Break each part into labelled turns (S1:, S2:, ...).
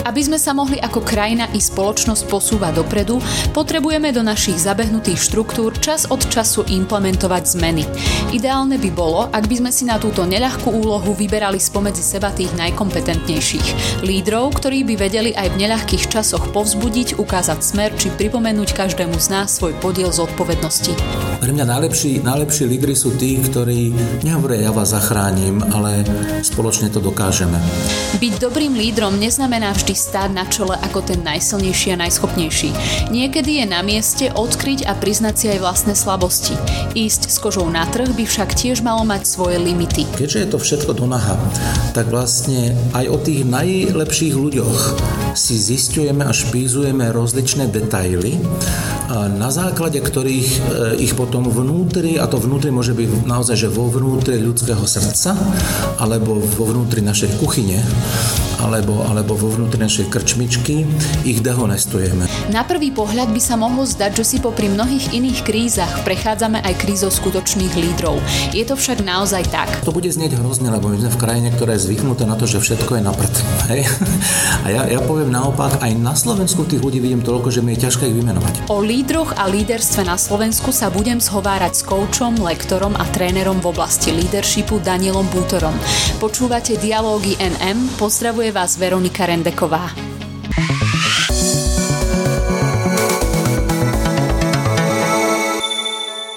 S1: Aby sme sa mohli ako krajina i spoločnosť posúvať dopredu, potrebujeme do našich zabehnutých štruktúr čas od času implementovať zmeny. Ideálne by bolo, ak by sme si na túto neľahkú úlohu vyberali spomedzi seba tých najkompetentnejších. Lídrov, ktorí by vedeli aj v neľahkých časoch povzbudiť, ukázať smer či pripomenúť každému z nás svoj podiel zodpovednosti.
S2: Pre mňa najlepší, najlepší lídry sú tí, ktorí nehovoria ja vás zachránim, ale spoločne to dokážeme.
S1: Byť dobrým lídrom neznamená vždy stáť na čele ako ten najsilnejší a najschopnejší. Niekedy je na mieste odkryť a priznať si aj vlastné slabosti. Ísť s kožou na trh by však tiež malo mať svoje limity.
S2: Keďže je to všetko do naha, tak vlastne aj o tých najlepších ľuďoch si zistujeme a špízujeme rozličné detaily, na základe ktorých e, ich potom vnútri, a to vnútri môže byť naozaj, že vo vnútri ľudského srdca, alebo vo vnútri našej kuchyne, alebo, alebo vo vnútri našej krčmičky, ich dehonestujeme.
S1: Na prvý pohľad by sa mohlo zdať, že si popri mnohých iných krízach prechádzame aj krízou skutočných lídrov. Je to však naozaj tak.
S2: To bude znieť hrozne, lebo my sme v krajine, ktorá je zvyknutá na to, že všetko je na prd. Hej? A ja, ja poviem naopak, aj na Slovensku tých ľudí vidím toľko, že mi je ťažké ich vymenovať.
S1: O lídroch a líderstve na Slovensku sa budem zhovárať s koučom, lektorom a trénerom v oblasti leadershipu Danielom Bútorom. Počúvate Dialógy NM, pozdravuje vás Veronika Rendeková.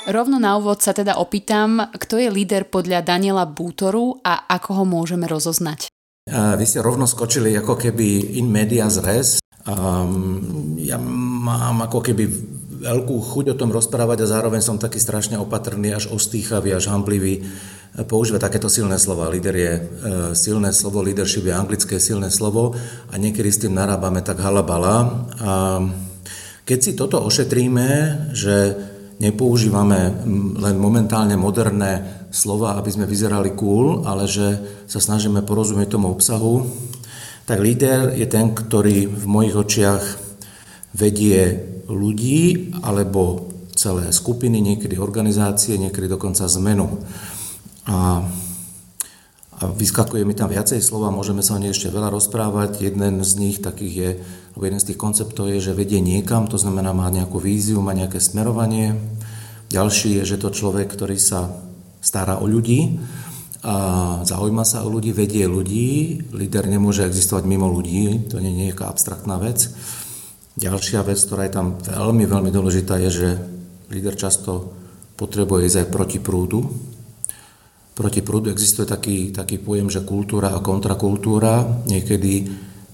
S1: Rovno na úvod sa teda opýtam, kto je líder podľa Daniela Bútoru a ako ho môžeme rozoznať.
S2: Vy ste rovno skočili ako keby in media res. Um, ja mám ako keby veľkú chuť o tom rozprávať a zároveň som taký strašne opatrný, až ostýchavý, až hamblivý používa takéto silné slova. Líder je e, silné slovo, leadership je anglické silné slovo a niekedy s tým narábame tak halabala. A keď si toto ošetríme, že nepoužívame len momentálne moderné slova, aby sme vyzerali cool, ale že sa snažíme porozumieť tomu obsahu, tak líder je ten, ktorý v mojich očiach vedie ľudí alebo celé skupiny, niekedy organizácie, niekedy dokonca zmenu. A, a vyskakuje mi tam viacej slova, môžeme sa o nej ešte veľa rozprávať. Jeden z nich takých je, alebo jeden z tých konceptov je, že vedie niekam, to znamená má nejakú víziu, má nejaké smerovanie. Ďalší je, že to človek, ktorý sa stará o ľudí, a zaujíma sa o ľudí, vedie ľudí. Líder nemôže existovať mimo ľudí, to nie je nejaká abstraktná vec. Ďalšia vec, ktorá je tam veľmi, veľmi dôležitá, je, že líder často potrebuje ísť aj proti prúdu, proti prúdu existuje taký, taký pojem, že kultúra a kontrakultúra. Niekedy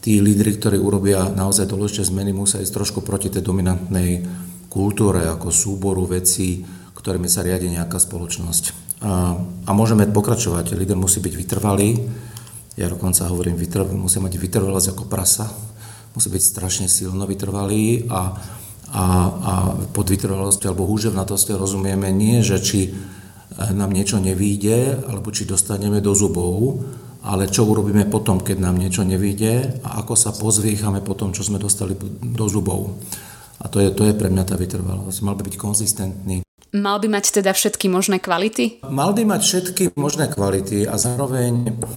S2: tí lídry, ktorí urobia naozaj dôležité zmeny, musia ísť trošku proti tej dominantnej kultúre, ako súboru vecí, ktorými sa riadi nejaká spoločnosť. A, a môžeme pokračovať. Líder musí byť vytrvalý. Ja dokonca hovorím, vytrv, musí mať vytrvalosť ako prasa. Musí byť strašne silno vytrvalý a, a, a pod vytrvalosťou alebo húževnatosťou rozumieme nie, že či nám niečo nevíde, alebo či dostaneme do zubov, ale čo urobíme potom, keď nám niečo nevíde a ako sa pozviechame po tom, čo sme dostali do zubov. A to je, to je pre mňa tá vytrvalosť. Mal by byť konzistentný.
S1: Mal by mať teda všetky možné kvality?
S2: Mal by mať všetky možné kvality a zároveň uh,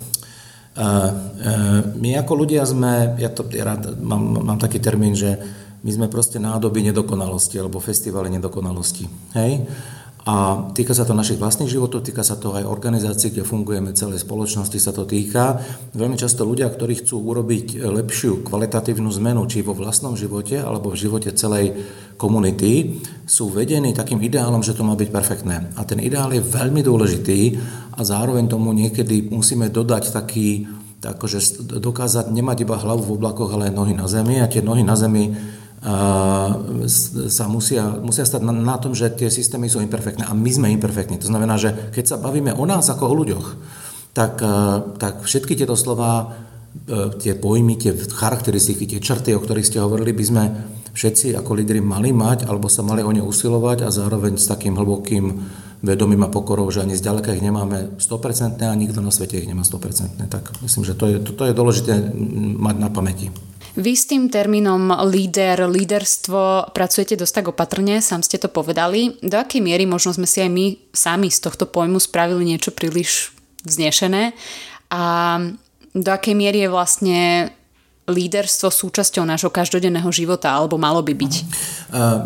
S2: uh, my ako ľudia sme, ja to ja rád, mám, mám taký termín, že my sme proste nádoby nedokonalosti alebo festivály nedokonalosti. Hej? A týka sa to našich vlastných životov, týka sa to aj organizácií, kde fungujeme, celej spoločnosti sa to týka. Veľmi často ľudia, ktorí chcú urobiť lepšiu kvalitatívnu zmenu, či vo vlastnom živote, alebo v živote celej komunity, sú vedení takým ideálom, že to má byť perfektné. A ten ideál je veľmi dôležitý a zároveň tomu niekedy musíme dodať taký, akože dokázať nemať iba hlavu v oblakoch, ale aj nohy na zemi a tie nohy na zemi sa musia, musia stať na, na tom, že tie systémy sú imperfektné a my sme imperfektní. To znamená, že keď sa bavíme o nás ako o ľuďoch, tak, tak všetky tieto slova, tie pojmy, tie charakteristiky, tie črty, o ktorých ste hovorili, by sme všetci ako lídry mali mať, alebo sa mali o ne usilovať a zároveň s takým hlbokým vedomím a pokorou, že ani zďaleka ich nemáme 100% a nikto na svete ich nemá 100%. Tak myslím, že to je, to, to je dôležité mať na pamäti.
S1: Vy s tým termínom líder, líderstvo pracujete dosť tak opatrne, sám ste to povedali. Do akej miery možno sme si aj my sami z tohto pojmu spravili niečo príliš vznešené a do akej miery je vlastne líderstvo súčasťou nášho každodenného života, alebo malo by byť?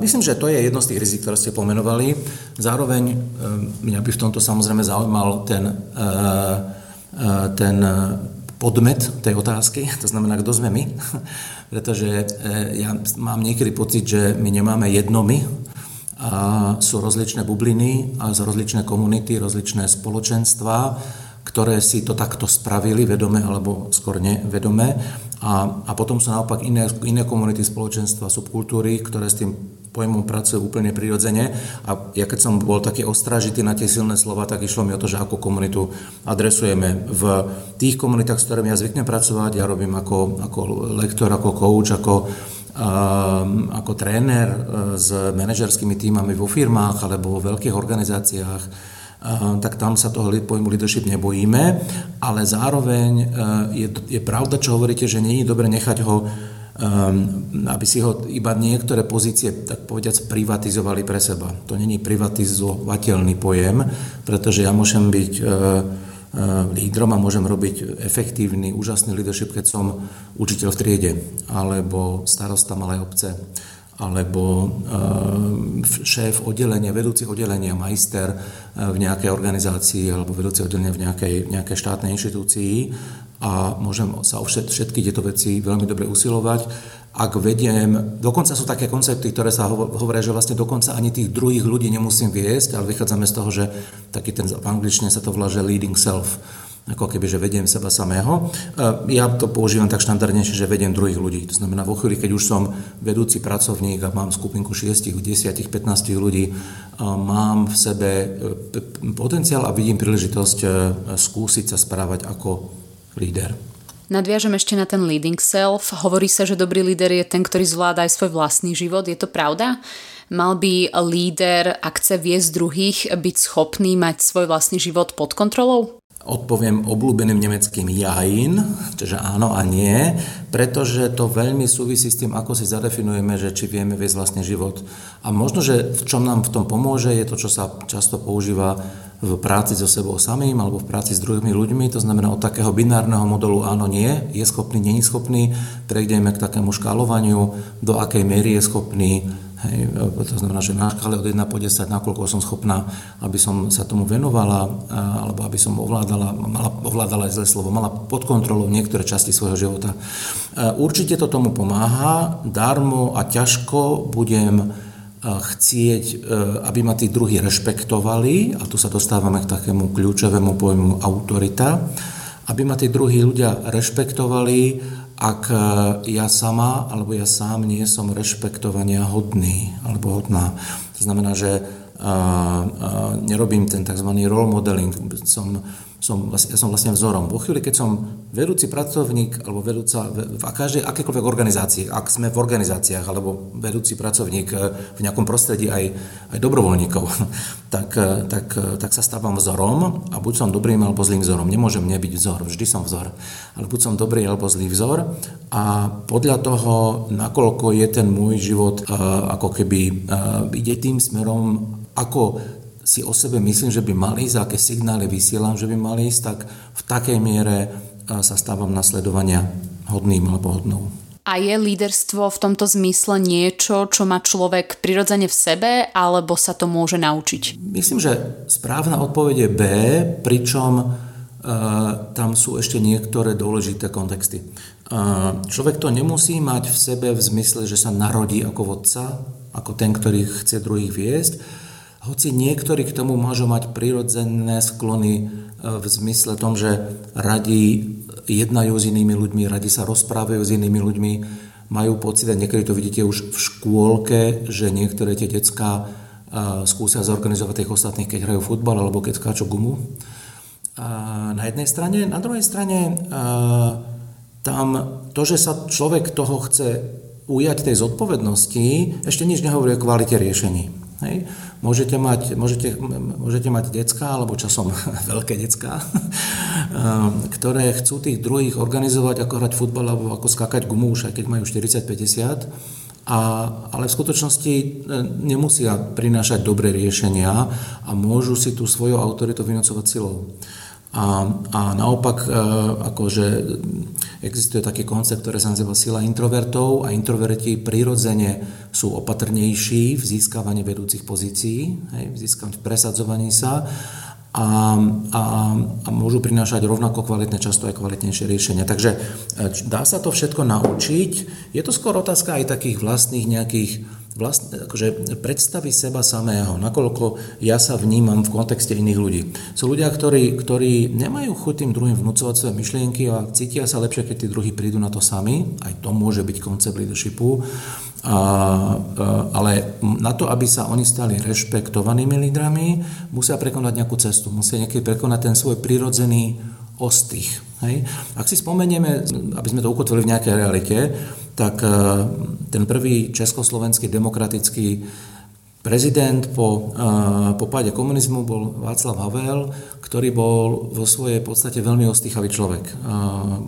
S2: Myslím, že to je jedno z tých rizik, ktoré ste pomenovali. Zároveň mňa by v tomto samozrejme zaujímal ten, ten podmet tej otázky, to znamená, kto sme my, pretože ja mám niekedy pocit, že my nemáme jedno my, a sú rozličné bubliny a rozličné komunity, rozličné spoločenstva, ktoré si to takto spravili, vedome alebo skôr nevedome. A, a potom sú naopak iné, iné komunity, spoločenstva, subkultúry, ktoré s tým pojmom pracujú úplne prirodzene. A ja keď som bol taký ostražitý na tie silné slova, tak išlo mi o to, že ako komunitu adresujeme. V tých komunitách, s ktorými ja zvyknem pracovať, ja robím ako, ako lektor, ako coach, ako ako tréner e, s manažerskými týmami vo firmách alebo vo veľkých organizáciách, tak tam sa toho pojmu leadership nebojíme, ale zároveň e, je, je pravda, čo hovoríte, že je dobre nechať ho aby si ho iba niektoré pozície, tak povediac, privatizovali pre seba. To není privatizovateľný pojem, pretože ja môžem byť e, lídrom a môžem robiť efektívny, úžasný leadership, keď som učiteľ v triede, alebo starosta malej obce, alebo šéf oddelenia, vedúci oddelenia, majster v nejakej organizácii alebo vedúci oddelenia v nejakej, nejakej štátnej inštitúcii. A môžem sa o všetky tieto veci veľmi dobre usilovať. Ak vediem, dokonca sú také koncepty, ktoré sa hovoria, že vlastne dokonca ani tých druhých ľudí nemusím viesť, ale vychádzame z toho, že taký ten, v angličtine sa to volá, že leading self, ako keby, že vediem seba samého. E, ja to používam tak štandardnejšie, že vediem druhých ľudí. To znamená, vo chvíli, keď už som vedúci pracovník a mám skupinku 6, 10, 15 ľudí, mám v sebe e, potenciál a vidím príležitosť e, skúsiť sa správať ako líder.
S1: Nadviažem ešte na ten leading self. Hovorí sa, že dobrý líder je ten, ktorý zvláda aj svoj vlastný život. Je to pravda? Mal by líder, ak chce viesť druhých, byť schopný mať svoj vlastný život pod kontrolou?
S2: Odpoviem obľúbeným nemeckým jain, čiže áno a nie, pretože to veľmi súvisí s tým, ako si zadefinujeme, že či vieme viesť vlastný život. A možno, že v čom nám v tom pomôže, je to, čo sa často používa v práci so sebou samým alebo v práci s druhými ľuďmi, to znamená od takého binárneho modelu áno, nie, je schopný, není schopný, prejdeme k takému škálovaniu, do akej miery je schopný, Hej, to znamená, že na škále od 1 po 10, nakoľko som schopná, aby som sa tomu venovala, alebo aby som ovládala, mala, ovládala aj zle slovo, mala pod kontrolou niektoré časti svojho života. Určite to tomu pomáha, darmo a ťažko budem chcieť, e, aby ma tí druhí rešpektovali, a tu sa dostávame k takému kľúčovému pojmu autorita, aby ma tí druhí ľudia rešpektovali, ak e, ja sama alebo ja sám nie som rešpektovania hodný alebo hodná. To znamená, že a, a, nerobím ten tzv. role modeling, som som, ja som vlastne vzorom. Vo chvíli, keď som vedúci pracovník alebo vedúca v každej, akékoľvek organizácii, ak sme v organizáciách alebo vedúci pracovník eh, v nejakom prostredí aj, aj dobrovoľníkov, tak, eh, tak, eh, tak sa stávam vzorom a buď som dobrým alebo zlým vzorom. Nemôžem nebyť vzor, vždy som vzor. Ale buď som dobrý alebo zlý vzor a podľa toho, nakoľko je ten môj život ako keby ide tým smerom, ako si o sebe myslím, že by mali ísť, aké signály vysielam, že by mali ísť, tak v takej miere sa stávam nasledovania hodným alebo hodnou.
S1: A je líderstvo v tomto zmysle niečo, čo má človek prirodzene v sebe, alebo sa to môže naučiť?
S2: Myslím, že správna odpoveď je B, pričom uh, tam sú ešte niektoré dôležité kontexty. Uh, človek to nemusí mať v sebe v zmysle, že sa narodí ako vodca, ako ten, ktorý chce druhých viesť, hoci niektorí k tomu môžu mať prirodzené sklony e, v zmysle tom, že radi jednajú s inými ľuďmi, radi sa rozprávajú s inými ľuďmi, majú pocit, a niekedy to vidíte už v škôlke, že niektoré tie decka e, skúsia zorganizovať tých ostatných, keď hrajú futbal alebo keď skáču gumu. Na jednej strane, na druhej strane e, tam to, že sa človek toho chce ujať tej zodpovednosti, ešte nič nehovorí o kvalite riešení. Hej. Môžete mať, môžete, môžete mať decka, alebo časom veľké decka, ktoré chcú tých druhých organizovať, ako hrať futbal, alebo ako skákať gumu, už aj keď majú 40-50, a, ale v skutočnosti e, nemusia prinášať dobré riešenia a môžu si tú svoju autoritu vynocovať silou. A, a naopak, e, akože existuje taký koncept, ktorý sa nazýva sila introvertov a introverti prirodzene sú opatrnejší v získavaní vedúcich pozícií, hej, v získavaní, v presadzovaní sa a, a, a môžu prinášať rovnako kvalitné, často aj kvalitnejšie riešenia. Takže e, dá sa to všetko naučiť. Je to skôr otázka aj takých vlastných nejakých vlast, akože predstavy seba samého, nakoľko ja sa vnímam v kontexte iných ľudí. Sú ľudia, ktorí, ktorí nemajú chuť tým druhým vnúcovať svoje myšlienky a cítia sa lepšie, keď tí druhí prídu na to sami. Aj to môže byť koncept leadershipu. A, ale na to, aby sa oni stali rešpektovanými lídrami, musia prekonať nejakú cestu, musia niekedy prekonať ten svoj prirodzený ostých. Hej? Ak si spomenieme, aby sme to ukotvili v nejakej realite, tak e, ten prvý československý demokratický prezident po, e, po páde komunizmu bol Václav Havel, ktorý bol vo svojej podstate veľmi ostýchavý človek. E,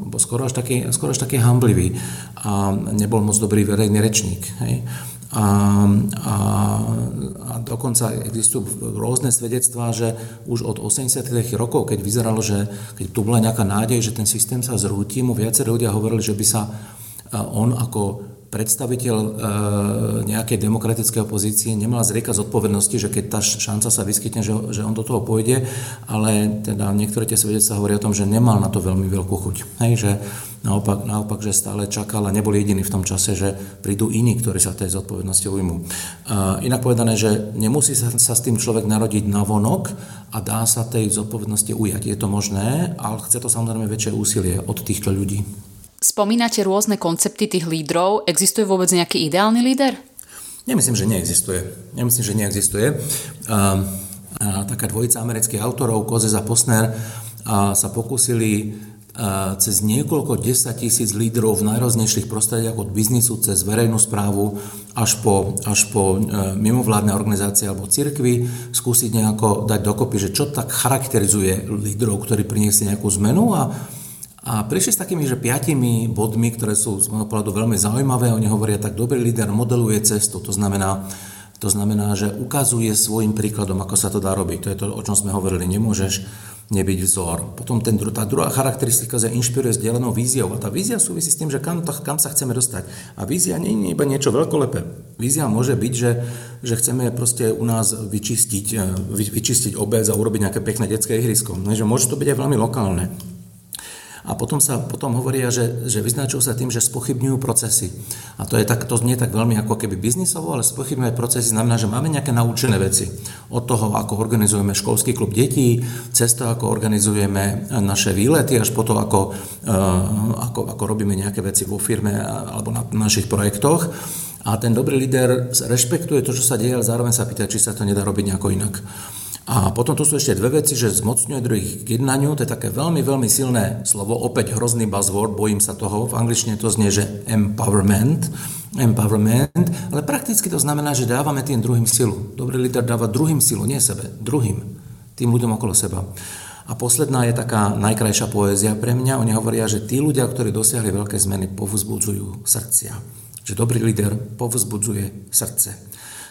S2: bol skoro až taký, skoro až taký hamblivý a nebol moc dobrý verejný rečník. Hej. A, a, a dokonca existujú rôzne svedectvá, že už od 80. rokov, keď vyzeralo, že keď tu bola nejaká nádej, že ten systém sa zrúti, mu viacerí ľudia hovorili, že by sa on ako predstaviteľ e, nejakej demokratickej opozície nemal zriekať zodpovednosti, že keď tá šanca sa vyskytne, že, on do toho pôjde, ale teda niektoré tie svedectvá hovoria o tom, že nemal na to veľmi veľkú chuť. Hej, že naopak, naopak, že stále čakal a nebol jediný v tom čase, že prídu iní, ktorí sa tej zodpovednosti ujmú. Inak povedané, že nemusí sa, sa s tým človek narodiť na vonok a dá sa tej zodpovednosti ujať. Je to možné, ale chce to samozrejme väčšie úsilie od týchto ľudí.
S1: Spomínate rôzne koncepty tých lídrov. Existuje vôbec nejaký ideálny líder?
S2: Nemyslím, že neexistuje. Nemyslím, že neexistuje. A, a, taká dvojica amerických autorov, Kozes a Posner, a, sa pokúsili cez niekoľko desať tisíc lídrov v najrôznejších prostrediach od biznisu cez verejnú správu až po, až po e, mimovládne organizácie alebo cirkvy skúsiť nejako dať dokopy, že čo tak charakterizuje lídrov, ktorí priniesli nejakú zmenu a a prišli s takými, že piatimi bodmi, ktoré sú z môjho pohľadu veľmi zaujímavé. Oni hovoria, tak dobrý líder modeluje cestu. To znamená, to znamená, že ukazuje svojim príkladom, ako sa to dá robiť. To je to, o čom sme hovorili. Nemôžeš nebyť vzor. Potom ten, tá druhá charakteristika sa inšpiruje s delenou víziou. A tá vízia súvisí s tým, že kam, kam sa chceme dostať. A vízia nie je iba niečo veľkolepé. Vízia môže byť, že, že chceme proste u nás vyčistiť, vy, vyčistiť obec a urobiť nejaké pekné detské ihrisko. No, že môže to byť aj veľmi lokálne. A potom, sa, potom hovoria, že, že vyznačujú sa tým, že spochybňujú procesy. A to, je tak, to znie tak veľmi ako keby biznisovo, ale spochybňujú procesy znamená, že máme nejaké naučené veci. Od toho, ako organizujeme školský klub detí, cez to, ako organizujeme naše výlety, až po to, ako, uh, ako, ako robíme nejaké veci vo firme alebo na našich projektoch. A ten dobrý líder rešpektuje to, čo sa deje, ale zároveň sa pýta, či sa to nedá robiť nejako inak. A potom tu sú ešte dve veci, že zmocňuje druhých k jednaniu, to je také veľmi, veľmi silné slovo, opäť hrozný buzzword, bojím sa toho, v angličtine to znie, že empowerment, empowerment, ale prakticky to znamená, že dávame tým druhým silu. Dobrý líder dáva druhým silu, nie sebe, druhým, tým ľuďom okolo seba. A posledná je taká najkrajšia poézia pre mňa. Oni hovoria, že tí ľudia, ktorí dosiahli veľké zmeny, povzbudzujú srdcia. Že dobrý líder povzbudzuje srdce.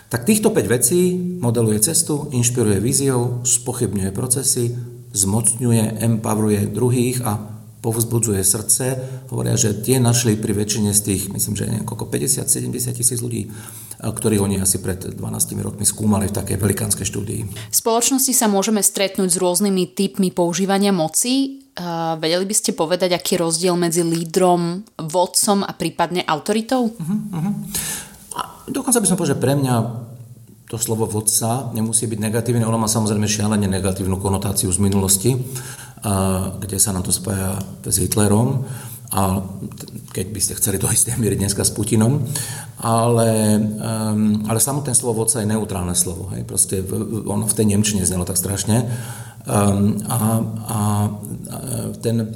S2: Tak týchto 5 vecí modeluje cestu, inšpiruje víziou, spochybňuje procesy, zmocňuje, empoweruje druhých a povzbudzuje srdce. Hovoria, že tie našli pri väčšine z tých, myslím, že niekoľko 50-70 tisíc ľudí, ktorých oni asi pred 12 rokmi skúmali v takej velikánskej štúdii.
S1: V spoločnosti sa môžeme stretnúť s rôznymi typmi používania moci. vedeli by ste povedať, aký je rozdiel medzi lídrom, vodcom a prípadne autoritou? Uh-huh, uh-huh.
S2: A dokonca by som povedal, že pre mňa to slovo vodca nemusí byť negatívne, ono má samozrejme šialene negatívnu konotáciu z minulosti, kde sa nám to spája s Hitlerom a keď by ste chceli do istej miery dneska s Putinom, ale, um, ale samotné slovo vodca je neutrálne slovo, hej, proste ono v tej Nemčine znelo tak strašne. Um, a, a ten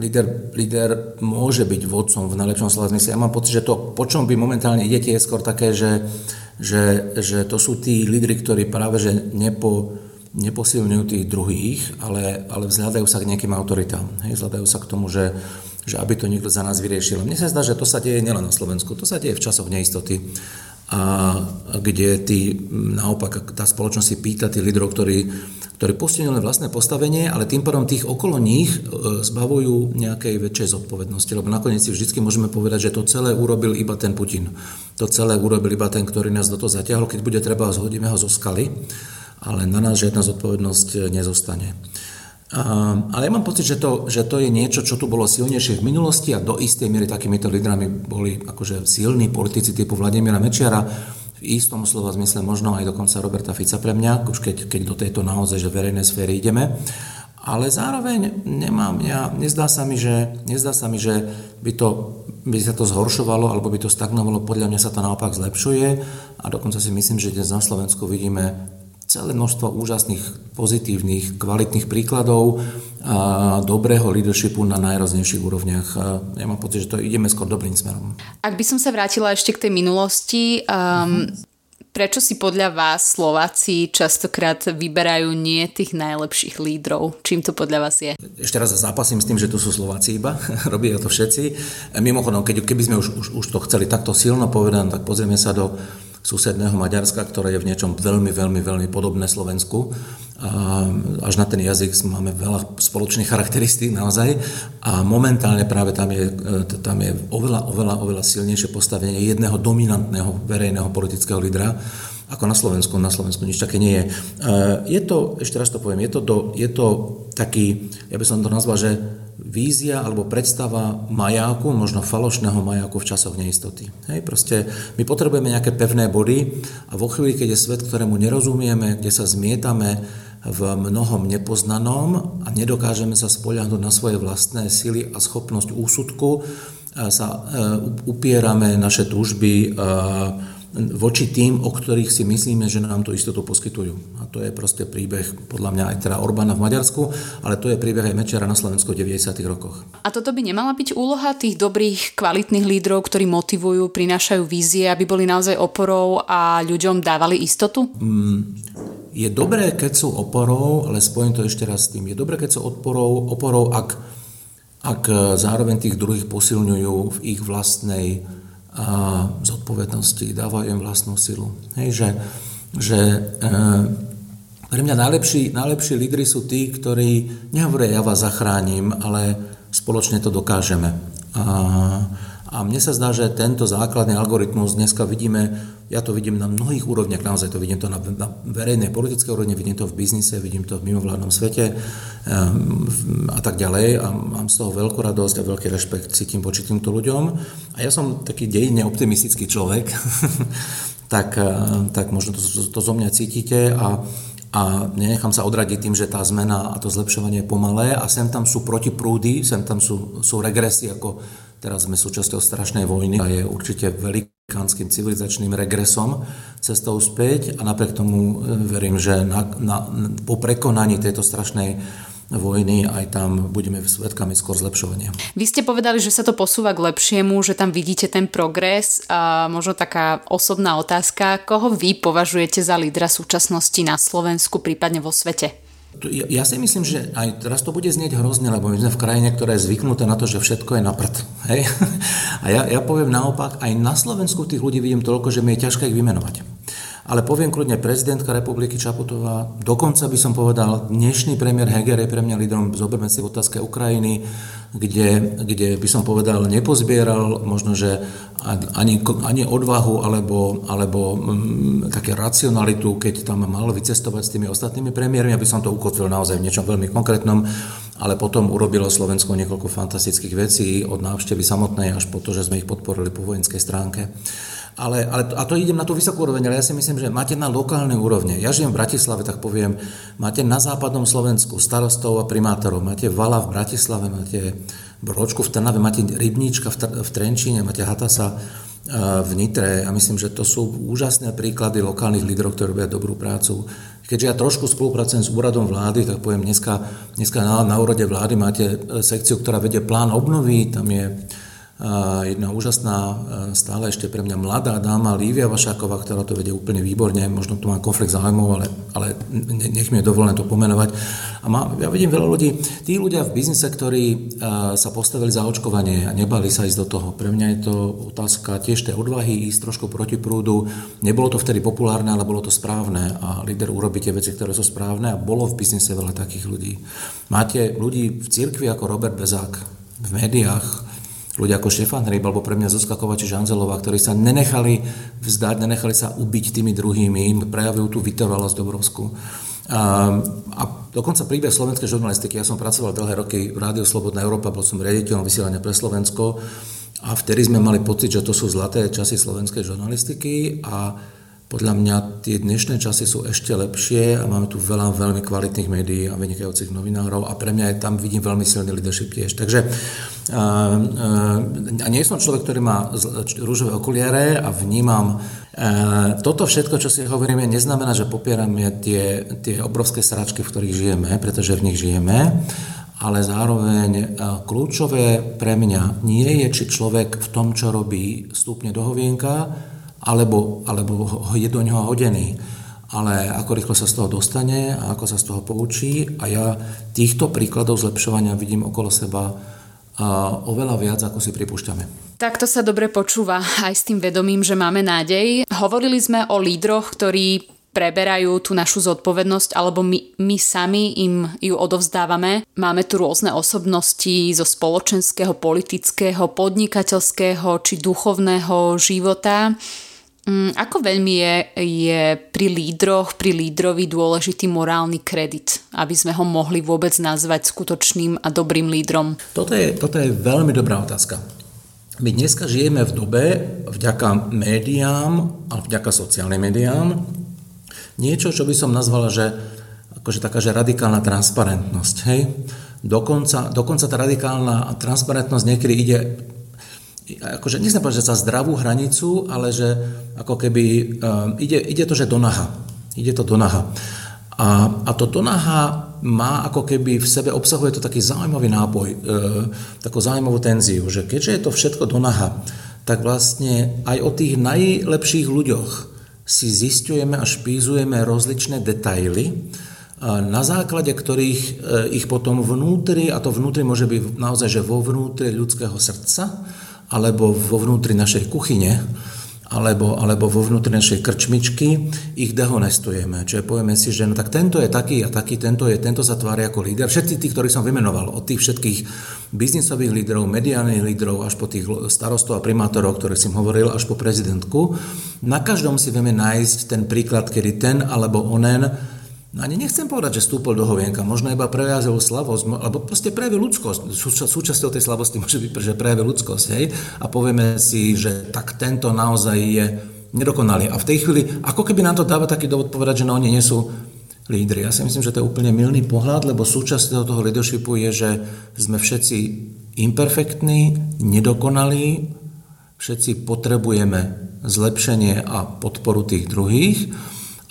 S2: líder, líder môže byť vodcom v najlepšom slova zmysle. Ja mám pocit, že to, po čom vy momentálne idete, je skôr také, že, že, že to sú tí lídry, ktorí práve že nepo, neposilňujú tých druhých, ale, ale vzhľadajú sa k nejakým autoritám. Hej, vzhľadajú sa k tomu, že, že aby to niekto za nás vyriešil. Mne sa zdá, že to sa deje nielen na Slovensku, to sa deje v časoch neistoty. A kde tí, naopak tá spoločnosť si pýta tých lídrov, ktorí, ktorí posilnili vlastné postavenie, ale tým pádom tých okolo nich e, zbavujú nejakej väčšej zodpovednosti, lebo nakoniec si vždy môžeme povedať, že to celé urobil iba ten Putin. To celé urobil iba ten, ktorý nás do toho zatiahol, keď bude treba, zhodíme ho zo skaly, ale na nás žiadna zodpovednosť nezostane. Ale ja mám pocit, že to, že to je niečo, čo tu bolo silnejšie v minulosti a do istej miery takýmito lídrami boli akože silní politici typu Vladimíra Mečiara, v istom slova zmysle možno aj dokonca Roberta Fica pre mňa, už keď, keď do tejto naozaj že verejnej sféry ideme. Ale zároveň nemám, ja, nezdá, sa mi, že, nezdá sa mi, že by, to, by sa to zhoršovalo alebo by to stagnovalo, podľa mňa sa to naopak zlepšuje a dokonca si myslím, že dnes na Slovensku vidíme celé množstvo úžasných, pozitívnych, kvalitných príkladov a dobrého leadershipu na najroznejších úrovniach. A ja mám pocit, že to ideme skôr dobrým smerom.
S1: Ak by som sa vrátila ešte k tej minulosti, um, prečo si podľa vás Slováci častokrát vyberajú nie tých najlepších lídrov? Čím to podľa vás je?
S2: Ešte raz zápasím s tým, že tu sú Slováci iba, robia to všetci. Mimochodom, keď, keby sme už, už, už to chceli takto silno povedať, tak pozrieme sa do susedného Maďarska, ktoré je v niečom veľmi, veľmi, veľmi podobné Slovensku. Až na ten jazyk máme veľa spoločných charakteristík naozaj a momentálne práve tam je, e, tam je oveľa, oveľa, oveľa silnejšie postavenie jedného dominantného verejného politického lídra ako na Slovensku. Na Slovensku nič také nie je. E, je to, ešte raz to poviem, je to, do, je to taký, ja by som to nazval, že vízia alebo predstava majáku, možno falošného majáku v časoch neistoty. Hej, proste my potrebujeme nejaké pevné body a vo chvíli, keď je svet, ktorému nerozumieme, kde sa zmietame v mnohom nepoznanom a nedokážeme sa spoľahnúť na svoje vlastné sily a schopnosť úsudku, sa e, upierame naše túžby voči tým, o ktorých si myslíme, že nám tú istotu poskytujú. A to je proste príbeh podľa mňa aj teda Orbána v Maďarsku, ale to je príbeh aj Mečera na Slovensku v 90. rokoch.
S1: A toto by nemala byť úloha tých dobrých, kvalitných lídrov, ktorí motivujú, prinášajú vízie, aby boli naozaj oporou a ľuďom dávali istotu? Mm,
S2: je dobré, keď sú oporou, ale spojím to ešte raz s tým. Je dobré, keď sú oporou, oporou ak, ak zároveň tých druhých posilňujú v ich vlastnej a zodpovednosti, dávajú im vlastnú silu. Hej, že, že e, pre mňa najlepší, najlepší lídry sú tí, ktorí nehovoria, ja vás zachránim, ale spoločne to dokážeme. A, a mne sa zdá, že tento základný algoritmus dneska vidíme, ja to vidím na mnohých úrovniach, naozaj to vidím to na, na verejnej politické úrovni, vidím to v biznise, vidím to v mimovládnom svete um, a tak ďalej. A mám z toho veľkú radosť a veľký rešpekt cítim voči týmto ľuďom. A ja som taký dejne optimistický človek, tak, eh, tak možno to, to, to zo mňa cítite a a nenechám sa odradiť tým, že tá zmena a to zlepšovanie je pomalé a sem tam sú protiprúdy, sem tam sú, sú regresy ako Teraz sme súčasťou strašnej vojny a je určite velikánskym civilizačným regresom cestou späť a napriek tomu e, verím, že na, na, po prekonaní tejto strašnej vojny aj tam budeme svetkami skôr zlepšovania.
S1: Vy ste povedali, že sa to posúva k lepšiemu, že tam vidíte ten progres a možno taká osobná otázka, koho vy považujete za lídra súčasnosti na Slovensku, prípadne vo svete?
S2: Ja, si myslím, že aj teraz to bude znieť hrozne, lebo my sme v krajine, ktorá je zvyknutá na to, že všetko je na prd. Hej? A ja, ja poviem naopak, aj na Slovensku tých ľudí vidím toľko, že mi je ťažké ich vymenovať. Ale poviem kľudne, prezidentka republiky Čaputová, dokonca by som povedal, dnešný premiér Heger je pre mňa lídrom, zoberme si v otázke Ukrajiny, kde, kde by som povedal, nepozbieral možno, že ani, ani odvahu alebo, alebo m, také racionalitu, keď tam mal vycestovať s tými ostatnými premiérmi, aby som to ukotvil naozaj v niečom veľmi konkrétnom, ale potom urobilo Slovensko niekoľko fantastických vecí od návštevy samotnej až po to, že sme ich podporili po vojenskej stránke. Ale, ale, a to idem na tú vysokú úroveň, ale ja si myslím, že máte na lokálnej úrovne. Ja žijem v Bratislave, tak poviem, máte na západnom Slovensku starostov a primátorov, máte Vala v Bratislave, máte Bročku v Trnave, máte Rybníčka v, v Trenčíne, máte Hatasa e, v Nitre a myslím, že to sú úžasné príklady lokálnych lídrov, ktorí robia dobrú prácu. Keďže ja trošku spolupracujem s úradom vlády, tak poviem, dneska, dneska na, na úrade vlády máte sekciu, ktorá vedie plán obnovy, tam je jedna úžasná, stále ešte pre mňa mladá dáma Lívia Vašáková, ktorá to vedie úplne výborne, možno tu má konflikt záujmov, ale, ale nech mi je dovolené to pomenovať. A má, ja vidím veľa ľudí, tí ľudia v biznise, ktorí sa postavili za očkovanie a nebali sa ísť do toho. Pre mňa je to otázka tiež tej odvahy, ísť trošku proti prúdu. Nebolo to vtedy populárne, ale bolo to správne a líder urobí tie veci, ktoré sú správne a bolo v biznise veľa takých ľudí. Máte ľudí v cirkvi ako Robert Bezák, v médiách, ľudia ako Štefan Hryb alebo pre mňa Zuzka Kovačič Anzelová, ktorí sa nenechali vzdať, nenechali sa ubiť tými druhými, prejavujú tú vytrvalosť obrovskú. A, a dokonca príbeh slovenskej žurnalistiky, ja som pracoval dlhé roky v Rádiu Slobodná Európa, bol som riaditeľom vysielania pre Slovensko a vtedy sme mali pocit, že to sú zlaté časy slovenskej žurnalistiky a podľa mňa tie dnešné časy sú ešte lepšie a máme tu veľa veľmi kvalitných médií a vynikajúcich novinárov a pre mňa je tam vidím veľmi silný leadership tiež. Takže a, a nie som človek, ktorý má rúžové okuliare a vnímam a, toto všetko, čo si hovoríme, neznamená, že popierame tie, tie obrovské sračky, v ktorých žijeme, pretože v nich žijeme, ale zároveň kľúčové pre mňa nie je, či človek v tom, čo robí, stúpne do hovienka, alebo, alebo je do ňoho hodený. Ale ako rýchlo sa z toho dostane a ako sa z toho poučí. A ja týchto príkladov zlepšovania vidím okolo seba oveľa viac, ako si pripúšťame.
S1: Takto sa dobre počúva aj s tým vedomím, že máme nádej. Hovorili sme o lídroch, ktorí preberajú tú našu zodpovednosť, alebo my, my sami im ju odovzdávame. Máme tu rôzne osobnosti zo spoločenského, politického, podnikateľského či duchovného života. Mm, ako veľmi je, je pri lídroch, pri lídrovi dôležitý morálny kredit, aby sme ho mohli vôbec nazvať skutočným a dobrým lídrom?
S2: Toto je, toto je veľmi dobrá otázka. My dneska žijeme v dobe, vďaka médiám a vďaka sociálnym médiám, niečo, čo by som nazvala, že akože taká, že radikálna transparentnosť. Hej? Dokonca, dokonca tá radikálna transparentnosť niekedy ide akože nechcem povedať, že za zdravú hranicu, ale že ako keby um, ide, ide to, že do naha. Ide to do naha. A, a to do naha má ako keby v sebe, obsahuje to taký zaujímavý nápoj, e, takú zaujímavú tenziu, že keďže je to všetko do naha, tak vlastne aj o tých najlepších ľuďoch si zistujeme a špízujeme rozličné detaily, na základe ktorých e, ich potom vnútri, a to vnútri môže byť naozaj, že vo vnútri ľudského srdca, alebo vo vnútri našej kuchyne, alebo, alebo vo vnútri našej krčmičky, ich dehonestujeme. Čiže povieme si, že no tak tento je taký a taký, tento je, tento sa tvári ako líder. Všetci tí, ktorých som vymenoval, od tých všetkých biznisových lídrov, mediálnych lídrov, až po tých starostov a primátorov, ktorých som hovoril, až po prezidentku, na každom si vieme nájsť ten príklad, kedy ten alebo onen No ani nechcem povedať, že stúpol do hovienka, možno iba prejavil slavosť, alebo proste prejavil ľudskosť. Súčasťou tej slavosti môže byť, že prejavil ľudskosť, hej? A povieme si, že tak tento naozaj je nedokonalý. A v tej chvíli, ako keby nám to dáva taký dôvod povedať, že no oni nie sú lídry. Ja si myslím, že to je úplne milný pohľad, lebo súčasťou toho leadershipu je, že sme všetci imperfektní, nedokonalí, všetci potrebujeme zlepšenie a podporu tých druhých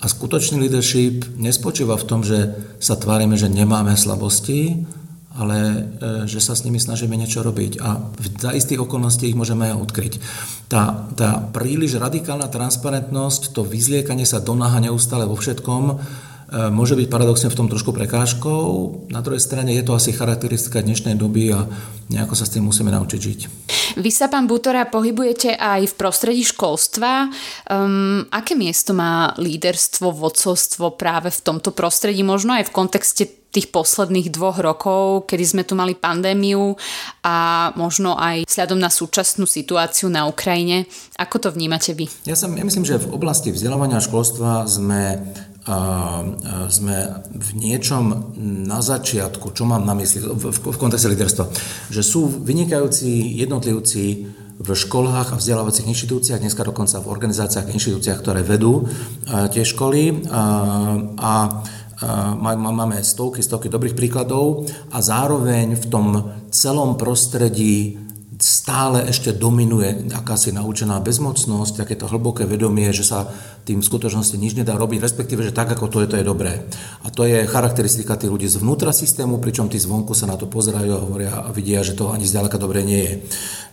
S2: a skutočný leadership nespočíva v tom, že sa tvárime, že nemáme slabosti, ale e, že sa s nimi snažíme niečo robiť a za istých okolností ich môžeme aj odkryť. Tá, tá príliš radikálna transparentnosť, to vyzliekanie sa do neustále vo všetkom, môže byť paradoxne v tom trošku prekážkou. Na druhej strane je to asi charakteristika dnešnej doby a nejako sa s tým musíme naučiť žiť.
S1: Vy sa, pán Butora, pohybujete aj v prostredí školstva. Um, aké miesto má líderstvo, vodcovstvo práve v tomto prostredí, možno aj v kontexte tých posledných dvoch rokov, kedy sme tu mali pandémiu a možno aj vzhľadom na súčasnú situáciu na Ukrajine. Ako to vnímate vy?
S2: Ja, som, ja myslím, že v oblasti vzdelávania a školstva sme sme v niečom na začiatku, čo mám na mysli v, v, kontexte líderstva, že sú vynikajúci jednotlivci v školách a vzdelávacích inštitúciách, dneska dokonca v organizáciách a inštitúciách, ktoré vedú tie školy a máme stovky, stovky dobrých príkladov a zároveň v tom celom prostredí stále ešte dominuje akási naučená bezmocnosť, takéto hlboké vedomie, že sa tým v skutočnosti nič nedá robiť, respektíve, že tak, ako to je, to je dobré. A to je charakteristika tých ľudí zvnútra systému, pričom tí zvonku sa na to pozerajú a hovoria a vidia, že to ani zďaleka dobre nie je.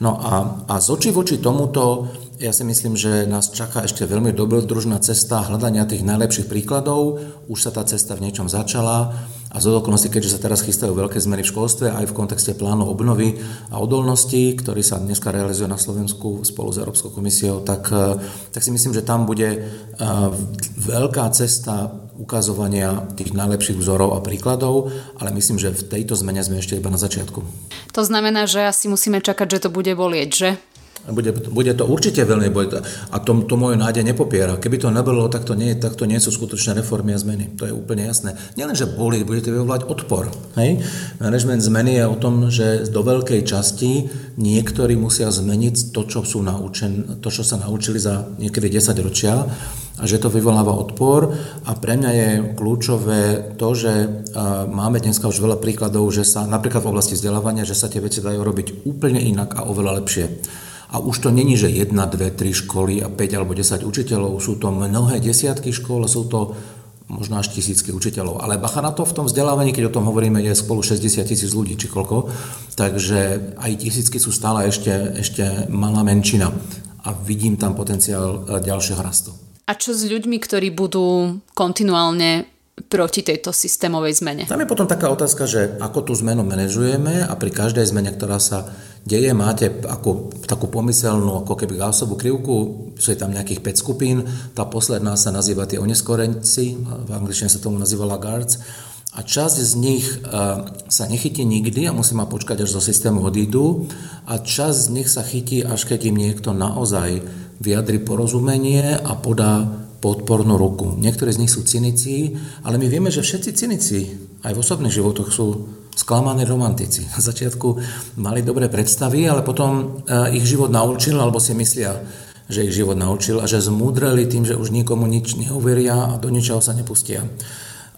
S2: No a, a z očí voči tomuto ja si myslím, že nás čaká ešte veľmi dobrodružná cesta hľadania tých najlepších príkladov. Už sa tá cesta v niečom začala a z okolností, keďže sa teraz chystajú veľké zmeny v školstve aj v kontexte plánu obnovy a odolnosti, ktorý sa dneska realizuje na Slovensku spolu s Európskou komisiou, tak, eh, tak si myslím, že tam bude eh, veľká cesta ukazovania tých najlepších vzorov a príkladov, ale myslím, že v tejto zmene sme ešte iba na začiatku.
S1: To znamená, že asi musíme čakať, že to bude bolieť, že?
S2: Bude, bude to určite veľmi bolieť a to, to moju nádej nepopiera. Keby to nebolo, tak to, nie, tak to nie sú skutočné reformy a zmeny. To je úplne jasné. Nielen, že boli, budete vyvolať odpor. Hej? Management zmeny je o tom, že do veľkej časti niektorí musia zmeniť to, čo, sú naučen, to, čo sa naučili za niekedy 10 ročia a že to vyvoláva odpor a pre mňa je kľúčové to, že máme dneska už veľa príkladov, že sa napríklad v oblasti vzdelávania, že sa tie veci dajú robiť úplne inak a oveľa lepšie. A už to není, že jedna, dve, tri školy a 5 alebo 10 učiteľov, sú to mnohé desiatky škôl, sú to možno až tisícky učiteľov. Ale bacha na to v tom vzdelávaní, keď o tom hovoríme, je spolu 60 tisíc ľudí, či koľko. Takže aj tisícky sú stále ešte, ešte malá menšina. A vidím tam potenciál e, ďalšieho rastu.
S1: A čo s ľuďmi, ktorí budú kontinuálne proti tejto systémovej zmene?
S2: Tam je potom taká otázka, že ako tú zmenu manažujeme a pri každej zmene, ktorá sa deje, máte ako, takú pomyselnú ako keby gaussovú krivku, sú tam nejakých 5 skupín, tá posledná sa nazýva tie oneskorenci, v angličtine sa tomu nazýva Lagards, a časť z nich sa nechytí nikdy a musí ma počkať, až zo systému odídu a časť z nich sa chytí, až keď im niekto naozaj vyjadri porozumenie a podá podpornú ruku. Niektorí z nich sú cynici, ale my vieme, že všetci cynici aj v osobných životoch sú sklamaní romantici. Na začiatku mali dobré predstavy, ale potom eh, ich život naučil, alebo si myslia, že ich život naučil a že zmúdreli tým, že už nikomu nič neuveria a do ničoho sa nepustia.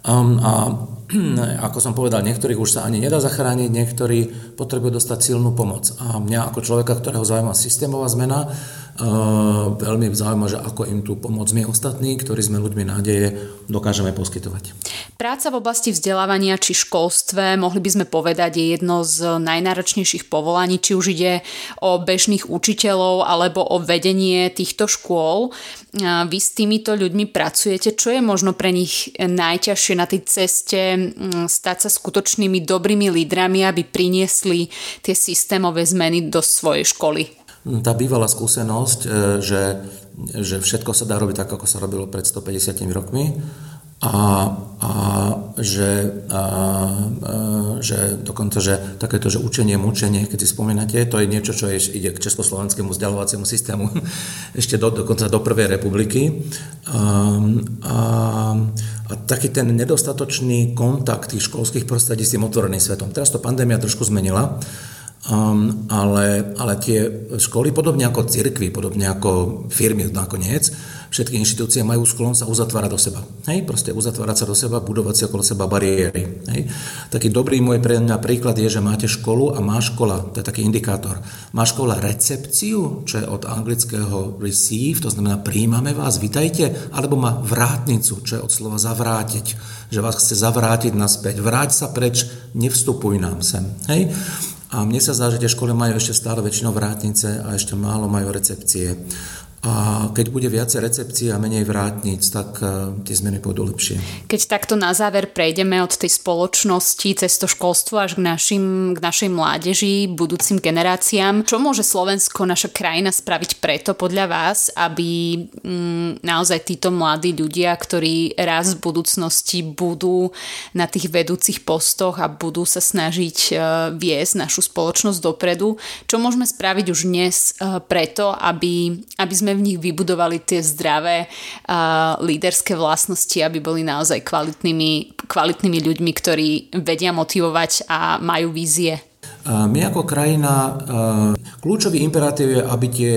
S2: Um, a ako som povedal, niektorých už sa ani nedá zachrániť, niektorí potrebujú dostať silnú pomoc. A mňa ako človeka, ktorého zaujíma systémová zmena, veľmi zaujíma, že ako im tu pomôcť my ostatní, ktorí sme ľuďmi nádeje, dokážeme poskytovať.
S1: Práca v oblasti vzdelávania či školstve, mohli by sme povedať, je jedno z najnáročnejších povolaní, či už ide o bežných učiteľov alebo o vedenie týchto škôl. Vy s týmito ľuďmi pracujete, čo je možno pre nich najťažšie na tej ceste stať sa skutočnými dobrými lídrami, aby priniesli tie systémové zmeny do svojej školy?
S2: Tá bývalá skúsenosť, e, že, že všetko sa dá robiť tak, ako sa robilo pred 150 rokmi a, a, že, a, a, že dokonca, že takéto, že učenie, mučenie, keď si spomínate, to je niečo, čo je, ide k československému vzdialovaciemu systému ešte do, dokonca do Prvej republiky. A, a, a taký ten nedostatočný kontakt tých školských prostredí s tým otvoreným svetom. Teraz to pandémia trošku zmenila, Um, ale, ale tie školy, podobne ako cirkvy, podobne ako firmy nakoniec, všetky inštitúcie majú sklon sa uzatvárať do seba. Hej, proste uzatvárať sa do seba, budovať si okolo seba bariéry. Hej. Taký dobrý môj pre mňa príklad je, že máte školu a má škola, to je taký indikátor, má škola recepciu, čo je od anglického receive, to znamená príjmame vás, vitajte, alebo má vrátnicu, čo je od slova zavrátiť, že vás chce zavrátiť naspäť. Vráť sa preč, nevstupuj nám sem. Hej. A mne sa zdá, že tie školy majú ešte stále väčšinou vrátnice a ešte málo majú recepcie. A keď bude viacej recepcií a menej vrátnic, tak uh, tie zmeny pôjdu lepšie.
S1: Keď takto na záver prejdeme od tej spoločnosti cez to školstvo až k, našim, k našej mládeži, budúcim generáciám, čo môže Slovensko, naša krajina spraviť preto podľa vás, aby mm, naozaj títo mladí ľudia, ktorí raz v budúcnosti budú na tých vedúcich postoch a budú sa snažiť uh, viesť našu spoločnosť dopredu, čo môžeme spraviť už dnes uh, preto, aby, aby sme sme v nich vybudovali tie zdravé uh, líderské vlastnosti, aby boli naozaj kvalitnými, kvalitnými ľuďmi, ktorí vedia motivovať a majú vízie.
S2: My ako krajina, kľúčový imperatív je, aby, tie,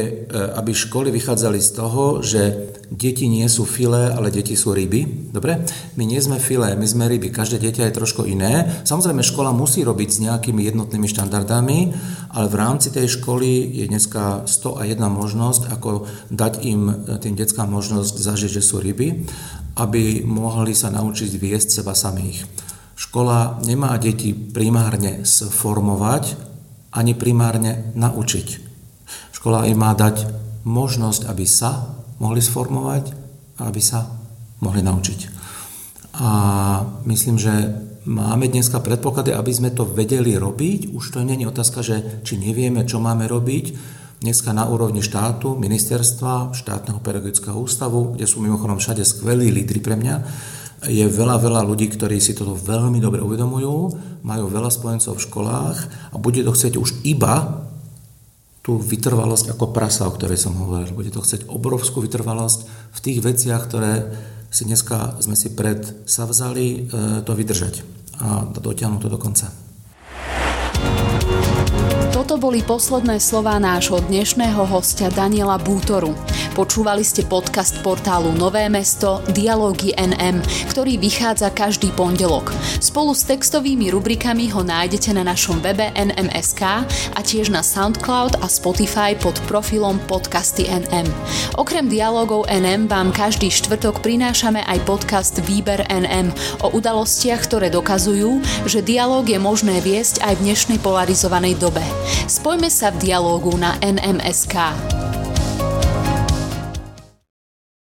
S2: aby školy vychádzali z toho, že deti nie sú filé, ale deti sú ryby. Dobre? My nie sme filé, my sme ryby. Každé dieťa je trošku iné. Samozrejme, škola musí robiť s nejakými jednotnými štandardami, ale v rámci tej školy je dneska 101 možnosť, ako dať im, tým deckám možnosť zažiť, že sú ryby, aby mohli sa naučiť viesť seba samých. Škola nemá deti primárne sformovať, ani primárne naučiť. Škola im má dať možnosť, aby sa mohli sformovať a aby sa mohli naučiť. A myslím, že máme dneska predpoklady, aby sme to vedeli robiť. Už to nie je otázka, že či nevieme, čo máme robiť. Dneska na úrovni štátu, ministerstva, štátneho pedagogického ústavu, kde sú mimochodom všade skvelí lídry pre mňa, je veľa, veľa ľudí, ktorí si toto veľmi dobre uvedomujú, majú veľa spojencov v školách a bude to chcieť už iba tú vytrvalosť ako prasa, o ktorej som hovoril. Bude to chcieť obrovskú vytrvalosť v tých veciach, ktoré si dneska sme si pred sa vzali e, to vydržať a dotiahnuť to do konca.
S1: Toto boli posledné slová nášho dnešného hostia Daniela Bútoru. Počúvali ste podcast portálu Nové mesto Dialógy NM, ktorý vychádza každý pondelok. Spolu s textovými rubrikami ho nájdete na našom webe nmsk a tiež na Soundcloud a Spotify pod profilom podcasty NM. Okrem dialogov NM vám každý štvrtok prinášame aj podcast Výber NM o udalostiach, ktoré dokazujú, že dialóg je možné viesť aj v dnešnej polarizovanej dobe. Spojme sa v dialógu na NMSK.